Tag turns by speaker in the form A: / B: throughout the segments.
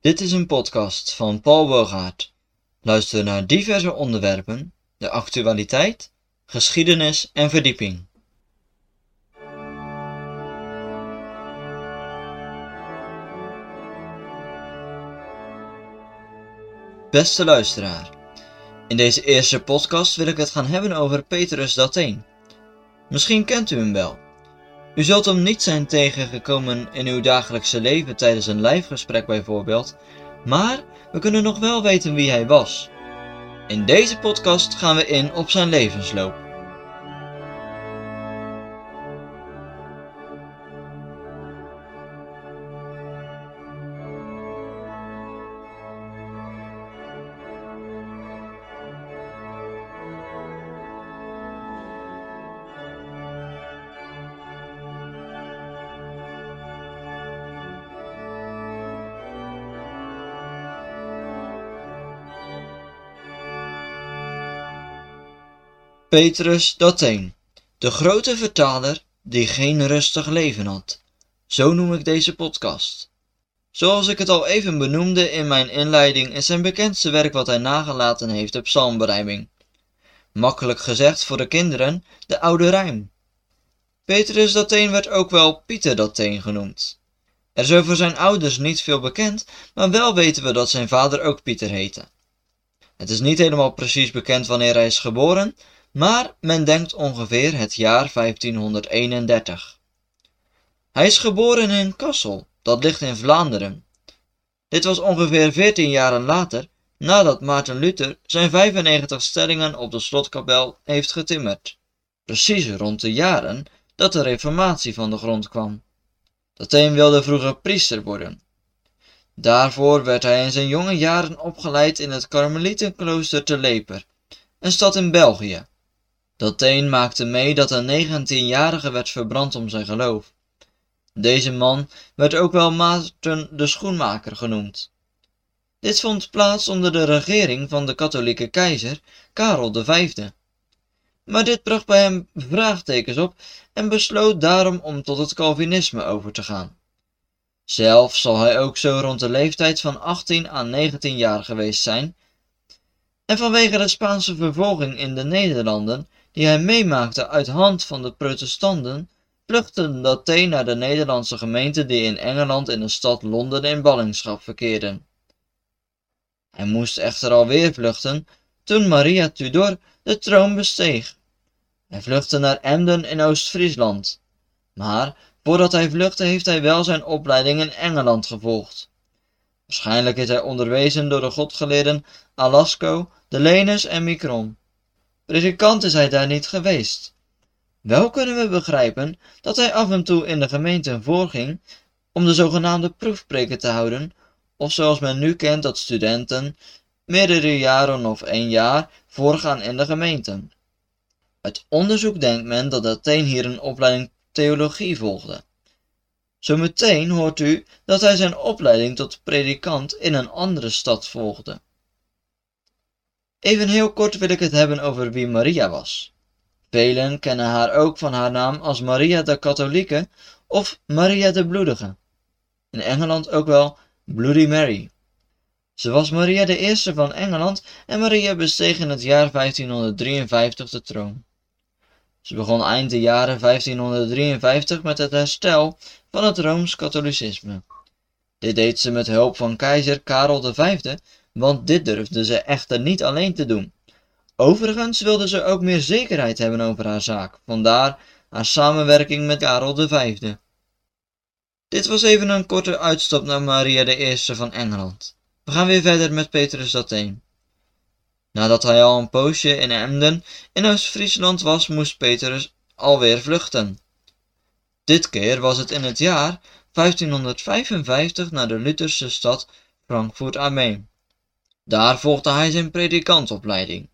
A: Dit is een podcast van Paul Bogaert. Luister naar diverse onderwerpen, de actualiteit, geschiedenis en verdieping. Beste luisteraar, in deze eerste podcast wil ik het gaan hebben over Petrus Dateen. Misschien kent u hem wel. U zult hem niet zijn tegengekomen in uw dagelijkse leven tijdens een lijfgesprek bijvoorbeeld, maar we kunnen nog wel weten wie hij was. In deze podcast gaan we in op zijn levensloop. Petrus Dateen, de grote vertaler die geen rustig leven had. Zo noem ik deze podcast. Zoals ik het al even benoemde in mijn inleiding is zijn bekendste werk wat hij nagelaten heeft de psalmberijming. Makkelijk gezegd voor de kinderen, de oude rijm. Petrus Dateen werd ook wel Pieter Dateen genoemd. Er is over zijn ouders niet veel bekend, maar wel weten we dat zijn vader ook Pieter heette. Het is niet helemaal precies bekend wanneer hij is geboren, maar men denkt ongeveer het jaar 1531. Hij is geboren in Kassel, dat ligt in Vlaanderen. Dit was ongeveer 14 jaren later, nadat Maarten Luther zijn 95 stellingen op de slotkapel heeft getimmerd. Precies rond de jaren dat de reformatie van de grond kwam. Dateen wilde vroeger priester worden. Daarvoor werd hij in zijn jonge jaren opgeleid in het Karmelietenklooster te Leper, een stad in België. Dateen maakte mee dat een 19-jarige werd verbrand om zijn geloof. Deze man werd ook wel Maarten de Schoenmaker genoemd. Dit vond plaats onder de regering van de katholieke keizer Karel V. Maar dit bracht bij hem vraagtekens op en besloot daarom om tot het Calvinisme over te gaan. Zelf zal hij ook zo rond de leeftijd van 18 à 19 jaar geweest zijn, en vanwege de Spaanse vervolging in de Nederlanden die hij meemaakte uit hand van de protestanten, vluchtte Dathee naar de Nederlandse gemeente die in Engeland in de stad Londen in ballingschap verkeerden. Hij moest echter alweer vluchten toen Maria Tudor de troon besteeg. Hij vluchtte naar Emden in Oost-Friesland. Maar voordat hij vluchtte heeft hij wel zijn opleiding in Engeland gevolgd. Waarschijnlijk is hij onderwezen door de godgeleerden Alasco, de Lenus en Micron. Predikant is hij daar niet geweest. Wel kunnen we begrijpen dat hij af en toe in de gemeente voorging om de zogenaamde proefpreken te houden, of zoals men nu kent dat studenten meerdere jaren of één jaar voorgaan in de gemeente. Uit onderzoek denkt men dat Athene hier een opleiding theologie volgde. Zometeen hoort u dat hij zijn opleiding tot predikant in een andere stad volgde. Even heel kort wil ik het hebben over wie Maria was. Velen kennen haar ook van haar naam als Maria de Katholieke of Maria de Bloedige. In Engeland ook wel Bloody Mary. Ze was Maria de eerste van Engeland en Maria besteeg in het jaar 1553 de troon. Ze begon eind de jaren 1553 met het herstel van het Rooms-Katholicisme. Dit deed ze met hulp van keizer Karel V want dit durfde ze echter niet alleen te doen. Overigens wilde ze ook meer zekerheid hebben over haar zaak, vandaar haar samenwerking met Karel V. Dit was even een korte uitstap naar Maria I van Engeland. We gaan weer verder met Petrus Dateen. Nadat hij al een poosje in Emden in Oost-Friesland was, moest Petrus alweer vluchten. Dit keer was het in het jaar 1555 naar de Lutherse stad Frankfurt am Main. Daar volgde hij zijn predikantopleiding.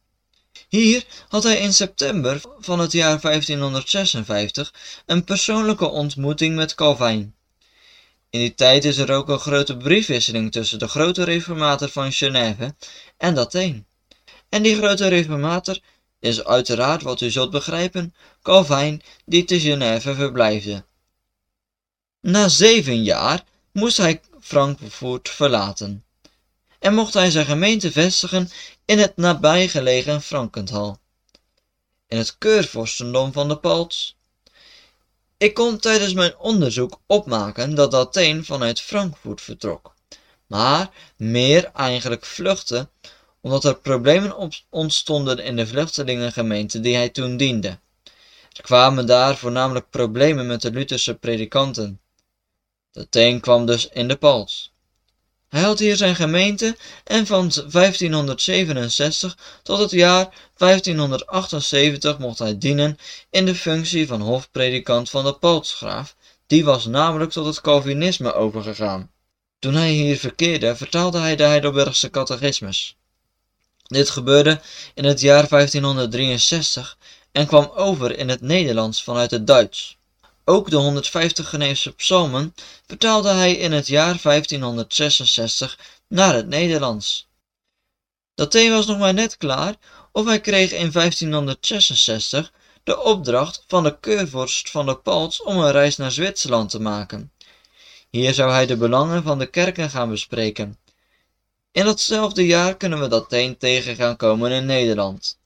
A: Hier had hij in september van het jaar 1556 een persoonlijke ontmoeting met Calvijn. In die tijd is er ook een grote briefwisseling tussen de grote reformator van Genève en Athene. En die grote reformator is uiteraard, wat u zult begrijpen, Calvijn die te Genève verblijfde. Na zeven jaar moest hij Frankfurt verlaten en mocht hij zijn gemeente vestigen in het nabijgelegen Frankenthal, in het keurvorstendom van de Palts. Ik kon tijdens mijn onderzoek opmaken dat Athene vanuit Frankfurt vertrok, maar meer eigenlijk vluchtte omdat er problemen ontstonden in de vluchtelingengemeente die hij toen diende. Er kwamen daar voornamelijk problemen met de Lutherse predikanten. Athene kwam dus in de Pals. Hij had hier zijn gemeente en van 1567 tot het jaar 1578 mocht hij dienen in de functie van hofpredikant van de Paltsgraaf, die was namelijk tot het Calvinisme overgegaan. Toen hij hier verkeerde, vertaalde hij de Heidelbergse catechismus. Dit gebeurde in het jaar 1563 en kwam over in het Nederlands vanuit het Duits. Ook de 150 Geneefse psalmen vertaalde hij in het jaar 1566 naar het Nederlands. Dat thee was nog maar net klaar of hij kreeg in 1566 de opdracht van de keurvorst van de Palts om een reis naar Zwitserland te maken. Hier zou hij de belangen van de kerken gaan bespreken. In datzelfde jaar kunnen we dat teen tegen gaan komen in Nederland.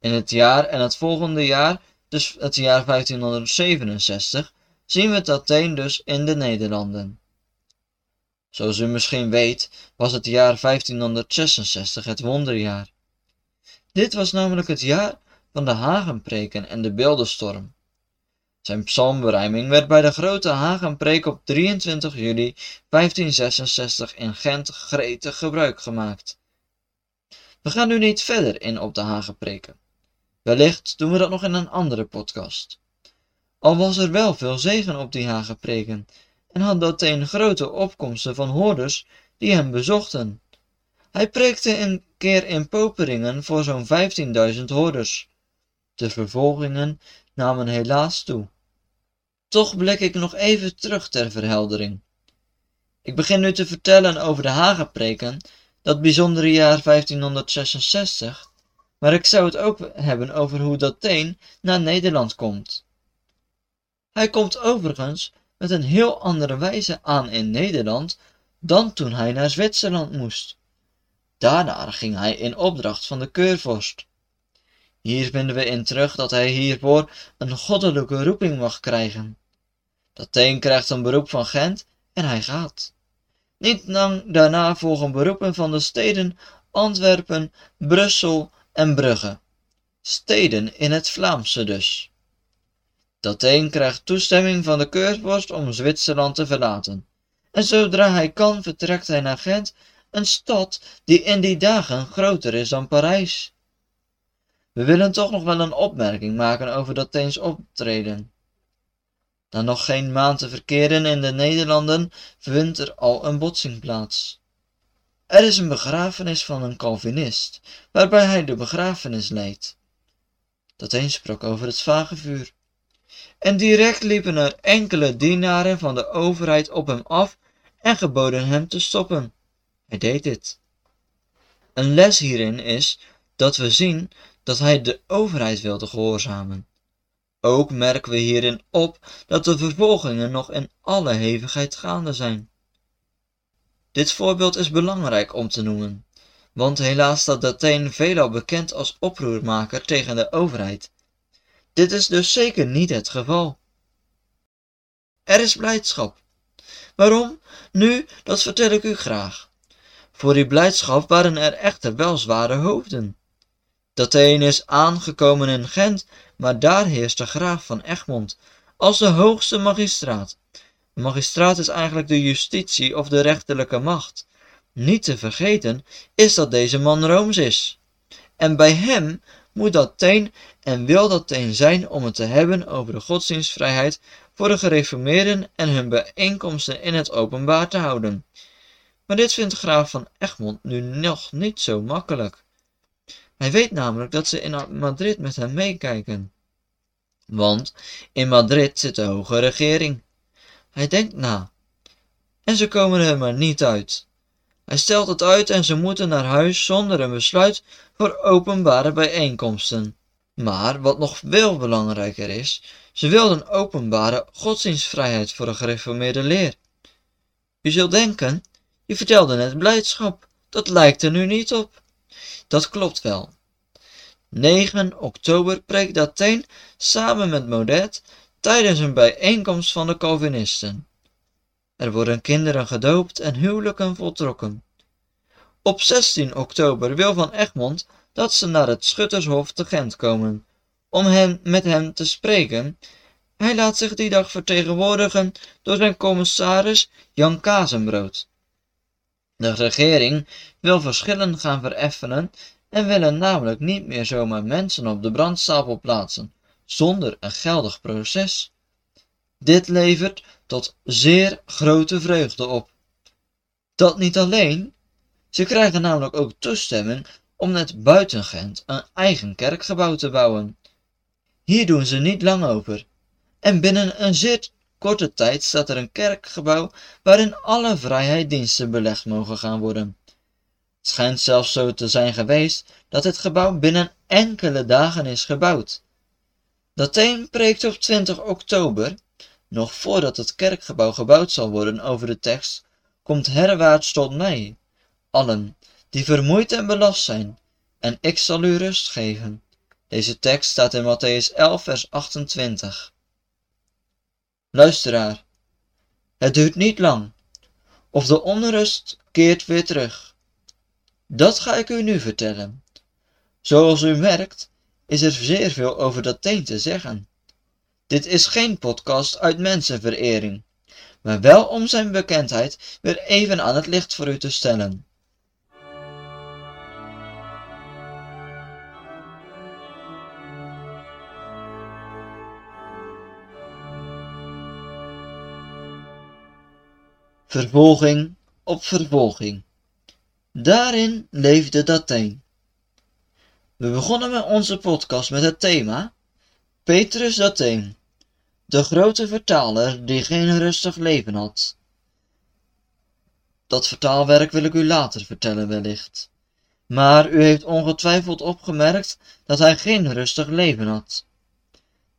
A: In het jaar en het volgende jaar dus het jaar 1567, zien we het Athene dus in de Nederlanden. Zoals u misschien weet, was het jaar 1566 het wonderjaar. Dit was namelijk het jaar van de Hagenpreken en de beeldenstorm. Zijn psalmberijming werd bij de grote Hagenpreek op 23 juli 1566 in Gent gretig gebruik gemaakt. We gaan nu niet verder in op de Hagenpreken. Wellicht doen we dat nog in een andere podcast. Al was er wel veel zegen op die hagepreken en had dat een grote opkomsten van hoorders die hem bezochten. Hij preekte een keer in Poperingen voor zo'n 15.000 hoorders. De vervolgingen namen helaas toe. Toch blik ik nog even terug ter verheldering. Ik begin nu te vertellen over de Hagepreken, dat bijzondere jaar 1566, maar ik zou het ook hebben over hoe dat teen naar Nederland komt. Hij komt overigens met een heel andere wijze aan in Nederland dan toen hij naar Zwitserland moest. Daarna ging hij in opdracht van de keurvorst. Hier vinden we in terug dat hij hiervoor een goddelijke roeping mag krijgen. Dat teen krijgt een beroep van Gent en hij gaat. Niet lang daarna volgen beroepen van de steden Antwerpen, Brussel, en Brugge. Steden in het Vlaamse dus. een krijgt toestemming van de keurvorst om Zwitserland te verlaten. En zodra hij kan, vertrekt hij naar Gent, een stad die in die dagen groter is dan Parijs. We willen toch nog wel een opmerking maken over dat eens optreden. Na nog geen maand te verkeren in de Nederlanden vindt er al een botsing plaats. Er is een begrafenis van een Calvinist, waarbij hij de begrafenis leidt. Dat eens sprak over het vagevuur. En direct liepen er enkele dienaren van de overheid op hem af en geboden hem te stoppen. Hij deed dit. Een les hierin is dat we zien dat hij de overheid wilde gehoorzamen. Ook merken we hierin op dat de vervolgingen nog in alle hevigheid gaande zijn. Dit voorbeeld is belangrijk om te noemen, want helaas staat Dateen veelal bekend als oproermaker tegen de overheid. Dit is dus zeker niet het geval. Er is blijdschap. Waarom? Nu, dat vertel ik u graag. Voor die blijdschap waren er echter wel zware hoofden. Dateen is aangekomen in Gent, maar daar heerst de graaf van Egmond als de hoogste magistraat magistraat is eigenlijk de justitie of de rechterlijke macht. Niet te vergeten is dat deze man Rooms is. En bij hem moet dat teen en wil dat teen zijn om het te hebben over de godsdienstvrijheid voor de gereformeerden en hun bijeenkomsten in het openbaar te houden. Maar dit vindt graaf van Egmond nu nog niet zo makkelijk. Hij weet namelijk dat ze in Madrid met hem meekijken. Want in Madrid zit de hoge regering. Hij denkt na. En ze komen er maar niet uit. Hij stelt het uit en ze moeten naar huis zonder een besluit voor openbare bijeenkomsten. Maar wat nog veel belangrijker is, ze wilden openbare godsdienstvrijheid voor de gereformeerde leer. U zult denken, je vertelde net blijdschap, dat lijkt er nu niet op. Dat klopt wel. 9 oktober preekt Dateen samen met Modet tijdens een bijeenkomst van de Calvinisten. Er worden kinderen gedoopt en huwelijken voltrokken. Op 16 oktober wil van Egmond dat ze naar het Schuttershof te Gent komen, om hem, met hem te spreken. Hij laat zich die dag vertegenwoordigen door zijn commissaris Jan Kazenbrood. De regering wil verschillen gaan vereffenen en willen namelijk niet meer zomaar mensen op de brandstapel plaatsen, zonder een geldig proces. Dit levert tot zeer grote vreugde op. Dat niet alleen, ze krijgen namelijk ook toestemming om net buiten Gent een eigen kerkgebouw te bouwen. Hier doen ze niet lang over. En binnen een zeer korte tijd staat er een kerkgebouw waarin alle vrijheidsdiensten belegd mogen gaan worden. Het schijnt zelfs zo te zijn geweest dat het gebouw binnen enkele dagen is gebouwd. Dateen preekt op 20 oktober, nog voordat het kerkgebouw gebouwd zal worden over de tekst, komt herwaarts tot mij, allen die vermoeid en belast zijn, en ik zal u rust geven. Deze tekst staat in Matthäus 11, vers 28. Luisteraar, het duurt niet lang, of de onrust keert weer terug. Dat ga ik u nu vertellen. Zoals u merkt, is er zeer veel over dat te zeggen. Dit is geen podcast uit mensenverering, maar wel om zijn bekendheid weer even aan het licht voor u te stellen. Vervolging op vervolging. Daarin leefde Dateen. We begonnen met onze podcast met het thema Petrus Dateen, de grote vertaler die geen rustig leven had. Dat vertaalwerk wil ik u later vertellen wellicht. Maar u heeft ongetwijfeld opgemerkt dat hij geen rustig leven had.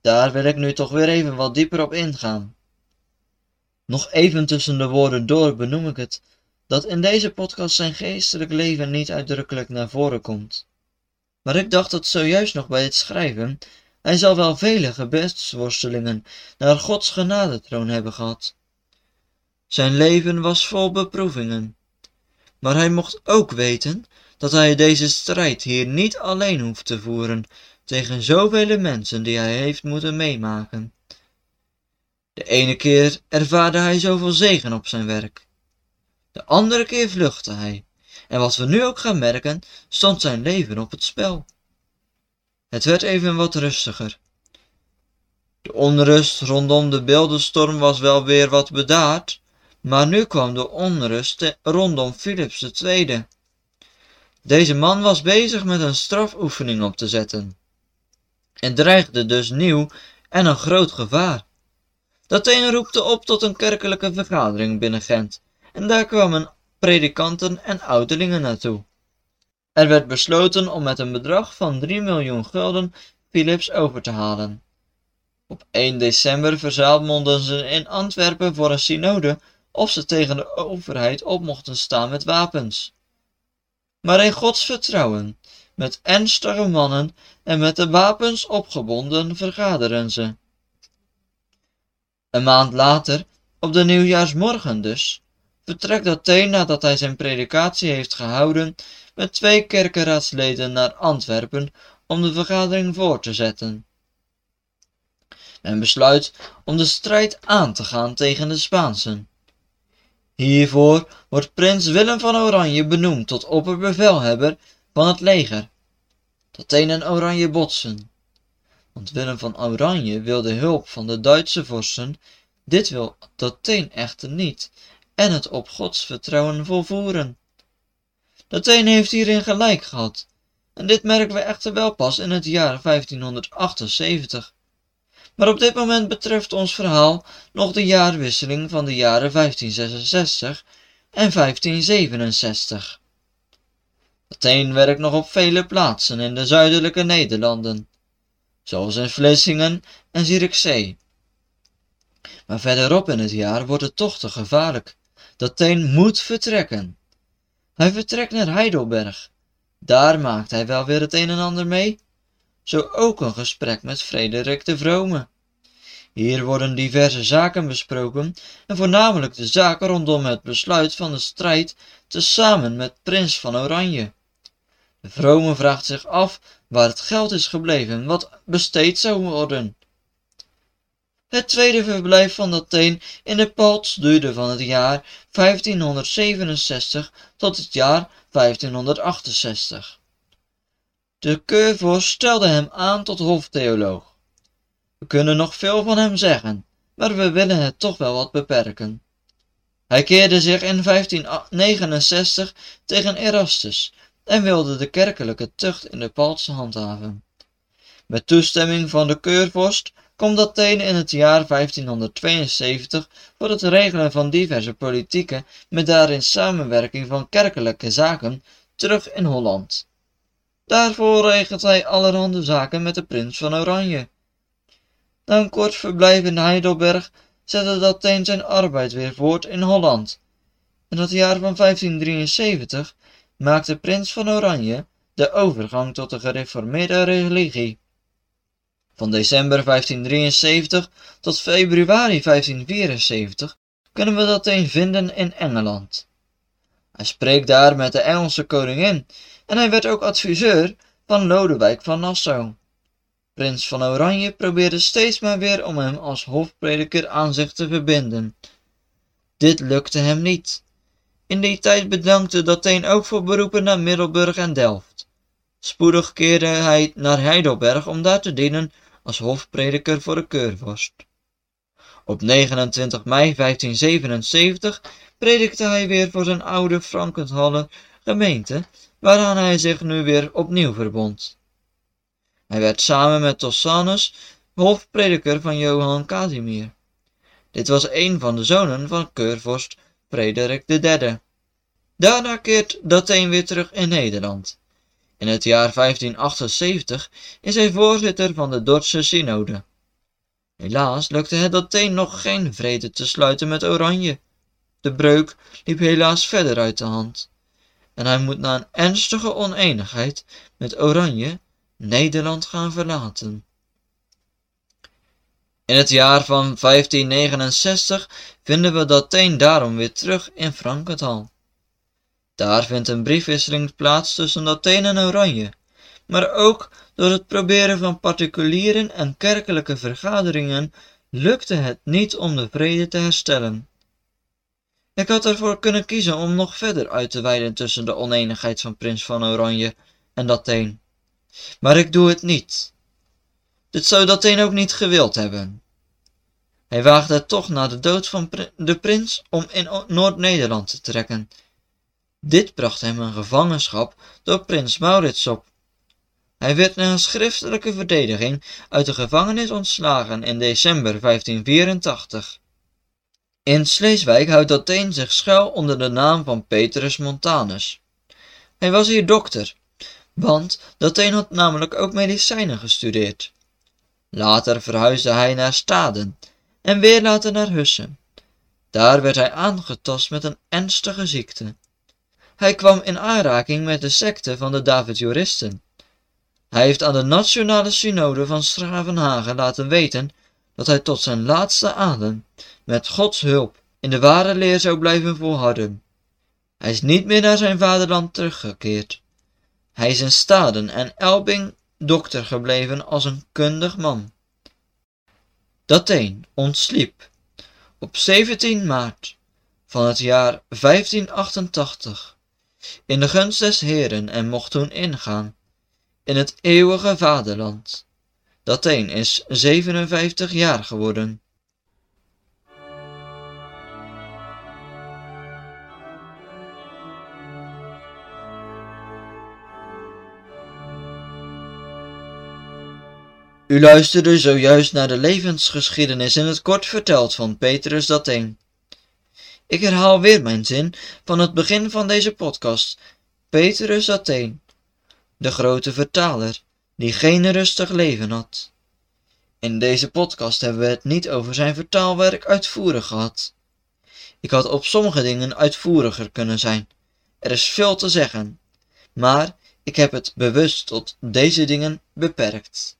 A: Daar wil ik nu toch weer even wat dieper op ingaan. Nog even tussen de woorden door benoem ik het, dat in deze podcast zijn geestelijk leven niet uitdrukkelijk naar voren komt. Maar ik dacht dat zojuist nog bij het schrijven, hij zal wel vele gebetsworstelingen naar Gods genadetroon hebben gehad. Zijn leven was vol beproevingen, maar hij mocht ook weten dat hij deze strijd hier niet alleen hoeft te voeren tegen zoveel mensen die hij heeft moeten meemaken. De ene keer ervaarde hij zoveel zegen op zijn werk. De andere keer vluchtte hij. En wat we nu ook gaan merken, stond zijn leven op het spel. Het werd even wat rustiger. De onrust rondom de beeldenstorm was wel weer wat bedaard, maar nu kwam de onrust rondom Philips II. Deze man was bezig met een strafoefening op te zetten. En dreigde dus nieuw en een groot gevaar. Dat een roepte op tot een kerkelijke vergadering binnen Gent, en daar kwamen predikanten en ouderlingen naartoe. Er werd besloten om met een bedrag van 3 miljoen gulden Philips over te halen. Op 1 december verzamelden ze in Antwerpen voor een synode of ze tegen de overheid op mochten staan met wapens. Maar in Gods vertrouwen, met ernstige mannen en met de wapens opgebonden, vergaderen ze. Een maand later, op de nieuwjaarsmorgen dus, vertrekt Athene nadat hij zijn predikatie heeft gehouden met twee kerkeraadsleden naar Antwerpen om de vergadering voor te zetten. Men besluit om de strijd aan te gaan tegen de Spaansen. Hiervoor wordt prins Willem van Oranje benoemd tot opperbevelhebber van het leger. Athene en Oranje botsen want Willem van Oranje wilde hulp van de Duitse vorsten, dit wil Dateen echter niet, en het op Gods vertrouwen volvoeren. Dateen heeft hierin gelijk gehad, en dit merken we echter wel pas in het jaar 1578. Maar op dit moment betreft ons verhaal nog de jaarwisseling van de jaren 1566 en 1567. Athene werkt nog op vele plaatsen in de zuidelijke Nederlanden zoals in Vlissingen en Zierikzee. Maar verderop in het jaar wordt het toch te gevaarlijk. Teen moet vertrekken. Hij vertrekt naar Heidelberg. Daar maakt hij wel weer het een en ander mee. Zo ook een gesprek met Frederik de Vrome. Hier worden diverse zaken besproken en voornamelijk de zaken rondom het besluit van de strijd tezamen met prins van Oranje. De vrome vraagt zich af waar het geld is gebleven wat besteed zou worden. Het tweede verblijf van Athene in de Palts duurde van het jaar 1567 tot het jaar 1568. De keurvorst stelde hem aan tot hoftheoloog. We kunnen nog veel van hem zeggen, maar we willen het toch wel wat beperken. Hij keerde zich in 1569 tegen Erastus en wilde de kerkelijke tucht in de Palts handhaven. Met toestemming van de keurvorst komt Athene in het jaar 1572 voor het regelen van diverse politieke, met daarin samenwerking van kerkelijke zaken, terug in Holland. Daarvoor regelt hij allerhande zaken met de prins van Oranje. Na een kort verblijf in Heidelberg zette Athene zijn arbeid weer voort in Holland. In het jaar van 1573 maakte prins van Oranje de overgang tot de gereformeerde religie. Van december 1573 tot februari 1574 kunnen we dat een vinden in Engeland. Hij spreekt daar met de Engelse koningin en hij werd ook adviseur van Lodewijk van Nassau. Prins van Oranje probeerde steeds maar weer om hem als hofprediker aan zich te verbinden. Dit lukte hem niet. In die tijd bedankte Dateen ook voor beroepen naar Middelburg en Delft. Spoedig keerde hij naar Heidelberg om daar te dienen als hofprediker voor de keurvorst. Op 29 mei 1577 predikte hij weer voor zijn oude Frankenthaler gemeente, waaraan hij zich nu weer opnieuw verbond. Hij werd samen met Tossanus hofprediker van Johan Casimir. Dit was een van de zonen van keurvorst Frederik III. Daarna keert Dateen weer terug in Nederland. In het jaar 1578 is hij voorzitter van de Dordtse synode. Helaas lukte het Dateen nog geen vrede te sluiten met Oranje. De breuk liep helaas verder uit de hand. En hij moet na een ernstige oneenigheid met Oranje Nederland gaan verlaten. In het jaar van 1569 vinden we Dateen daarom weer terug in Frankenthal. Daar vindt een briefwisseling plaats tussen Athene en Oranje, maar ook door het proberen van particulieren en kerkelijke vergaderingen lukte het niet om de vrede te herstellen. Ik had ervoor kunnen kiezen om nog verder uit te wijden tussen de oneenigheid van prins van Oranje en Athene. Maar ik doe het niet. Dit zou Athene ook niet gewild hebben. Hij waagde toch na de dood van de prins om in Noord-Nederland te trekken dit bracht hem een gevangenschap door prins Maurits op. Hij werd na een schriftelijke verdediging uit de gevangenis ontslagen in december 1584. In Sleeswijk houdt Athene zich schuil onder de naam van Petrus Montanus. Hij was hier dokter, want Datheen had namelijk ook medicijnen gestudeerd. Later verhuisde hij naar Staden en weer later naar Hussen. Daar werd hij aangetast met een ernstige ziekte. Hij kwam in aanraking met de secte van de Davidjuristen. Hij heeft aan de nationale synode van Schravenhagen laten weten dat hij tot zijn laatste adem, met Gods hulp, in de ware leer zou blijven volharden. Hij is niet meer naar zijn vaderland teruggekeerd. Hij is in Staden en Elbing dokter gebleven als een kundig man. Dateen ontsliep op 17 maart van het jaar 1588 in de gunst des Heeren en mocht toen ingaan in het eeuwige vaderland. een is 57 jaar geworden. U luisterde zojuist naar de levensgeschiedenis in het kort verteld van Petrus Dateen. Ik herhaal weer mijn zin van het begin van deze podcast. Petrus Atheen, de grote vertaler, die geen rustig leven had. In deze podcast hebben we het niet over zijn vertaalwerk uitvoerig gehad. Ik had op sommige dingen uitvoeriger kunnen zijn. Er is veel te zeggen, maar ik heb het bewust tot deze dingen beperkt.